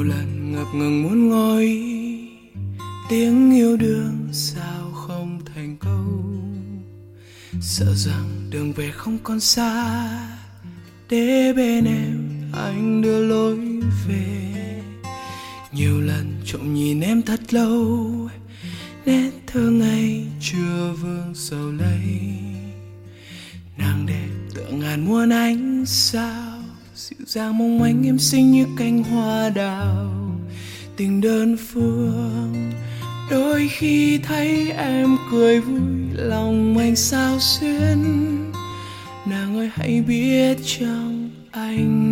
nhiều lần ngập ngừng muốn ngồi. Tiếng yêu đương sao không thành câu? Sợ rằng đường về không còn xa. Để bên em anh đưa lối về. Nhiều lần trộm nhìn em thật lâu. Nét thơ ngây chưa vương sầu lấy. Nàng đẹp tựa ngàn muôn ánh sao dịu dàng mong manh em xinh như cánh hoa đào. Tình đơn phương, đôi khi thấy em cười vui, lòng anh sao xuyên nàng ơi, hãy biết chăng anh